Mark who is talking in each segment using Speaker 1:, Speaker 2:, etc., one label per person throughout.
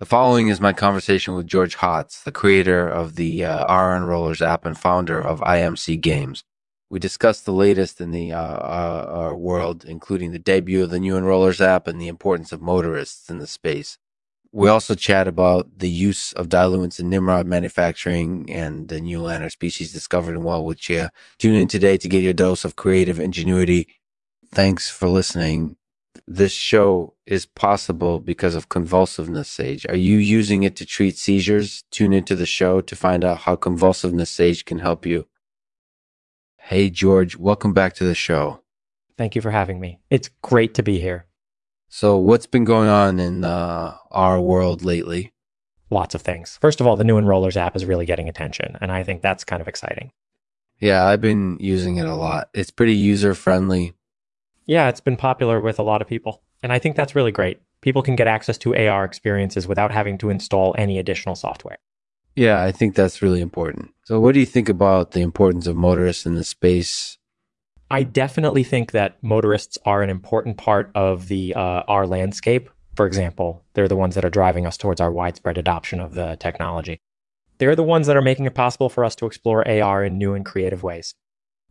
Speaker 1: The following is my conversation with George Hotz, the creator of the uh, AR Enrollers app and founder of IMC Games. We discussed the latest in the uh, uh, world, including the debut of the new Enrollers app and the importance of motorists in the space. We also chat about the use of diluents in Nimrod manufacturing and the new Lanner species discovered in Welwitschia Tune in today to get your dose of creative ingenuity. Thanks for listening this show is possible because of convulsiveness sage. Are you using it to treat seizures? Tune into the show to find out how convulsiveness sage can help you. Hey, George, welcome back to the show.
Speaker 2: Thank you for having me. It's great to be here.
Speaker 1: So, what's been going on in uh, AR world lately?
Speaker 2: Lots of things. First of all, the new Enrollers app is really getting attention, and I think that's kind of exciting.
Speaker 1: Yeah, I've been using it a lot. It's pretty user friendly.
Speaker 2: Yeah, it's been popular with a lot of people. And I think that's really great. People can get access to AR experiences without having to install any additional software.
Speaker 1: Yeah, I think that's really important. So, what do you think about the importance of motorists in the space?
Speaker 2: I definitely think that motorists are an important part of the uh, AR landscape. For example, they're the ones that are driving us towards our widespread adoption of the technology. They're the ones that are making it possible for us to explore AR in new and creative ways.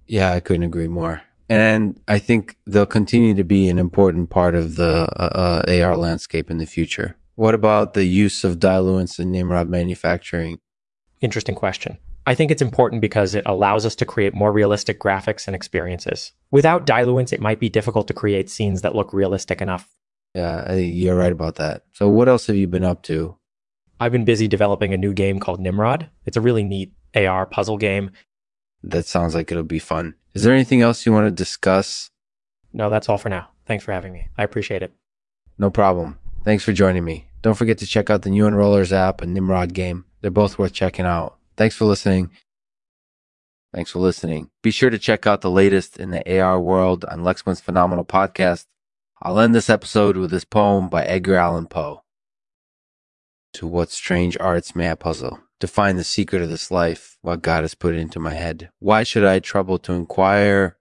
Speaker 1: Yeah, I couldn't agree more and I think they'll continue to be an important part of the uh, uh AR landscape in the future. What about the use of diluents in Nimrod manufacturing?
Speaker 2: Interesting question. I think it's important because it allows us to create more realistic graphics and experiences. Without diluents, it might be difficult to create scenes that look realistic enough.
Speaker 1: Yeah, you're right about that. So, what else have you been up to?
Speaker 2: I've been busy developing a new game called Nimrod. It's a really neat AR puzzle game.
Speaker 1: That sounds like it'll be fun. Is there anything else you want to discuss?
Speaker 2: No, that's all for now. Thanks for having me. I appreciate it.
Speaker 1: No problem. Thanks for joining me. Don't forget to check out the new Enrollers app and Nimrod game. They're both worth checking out. Thanks for listening. Thanks for listening. Be sure to check out the latest in the AR world on Lexman's Phenomenal Podcast. I'll end this episode with this poem by Edgar Allan Poe. To what strange arts may I puzzle? To find the secret of this life, what God has put into my head. Why should I trouble to inquire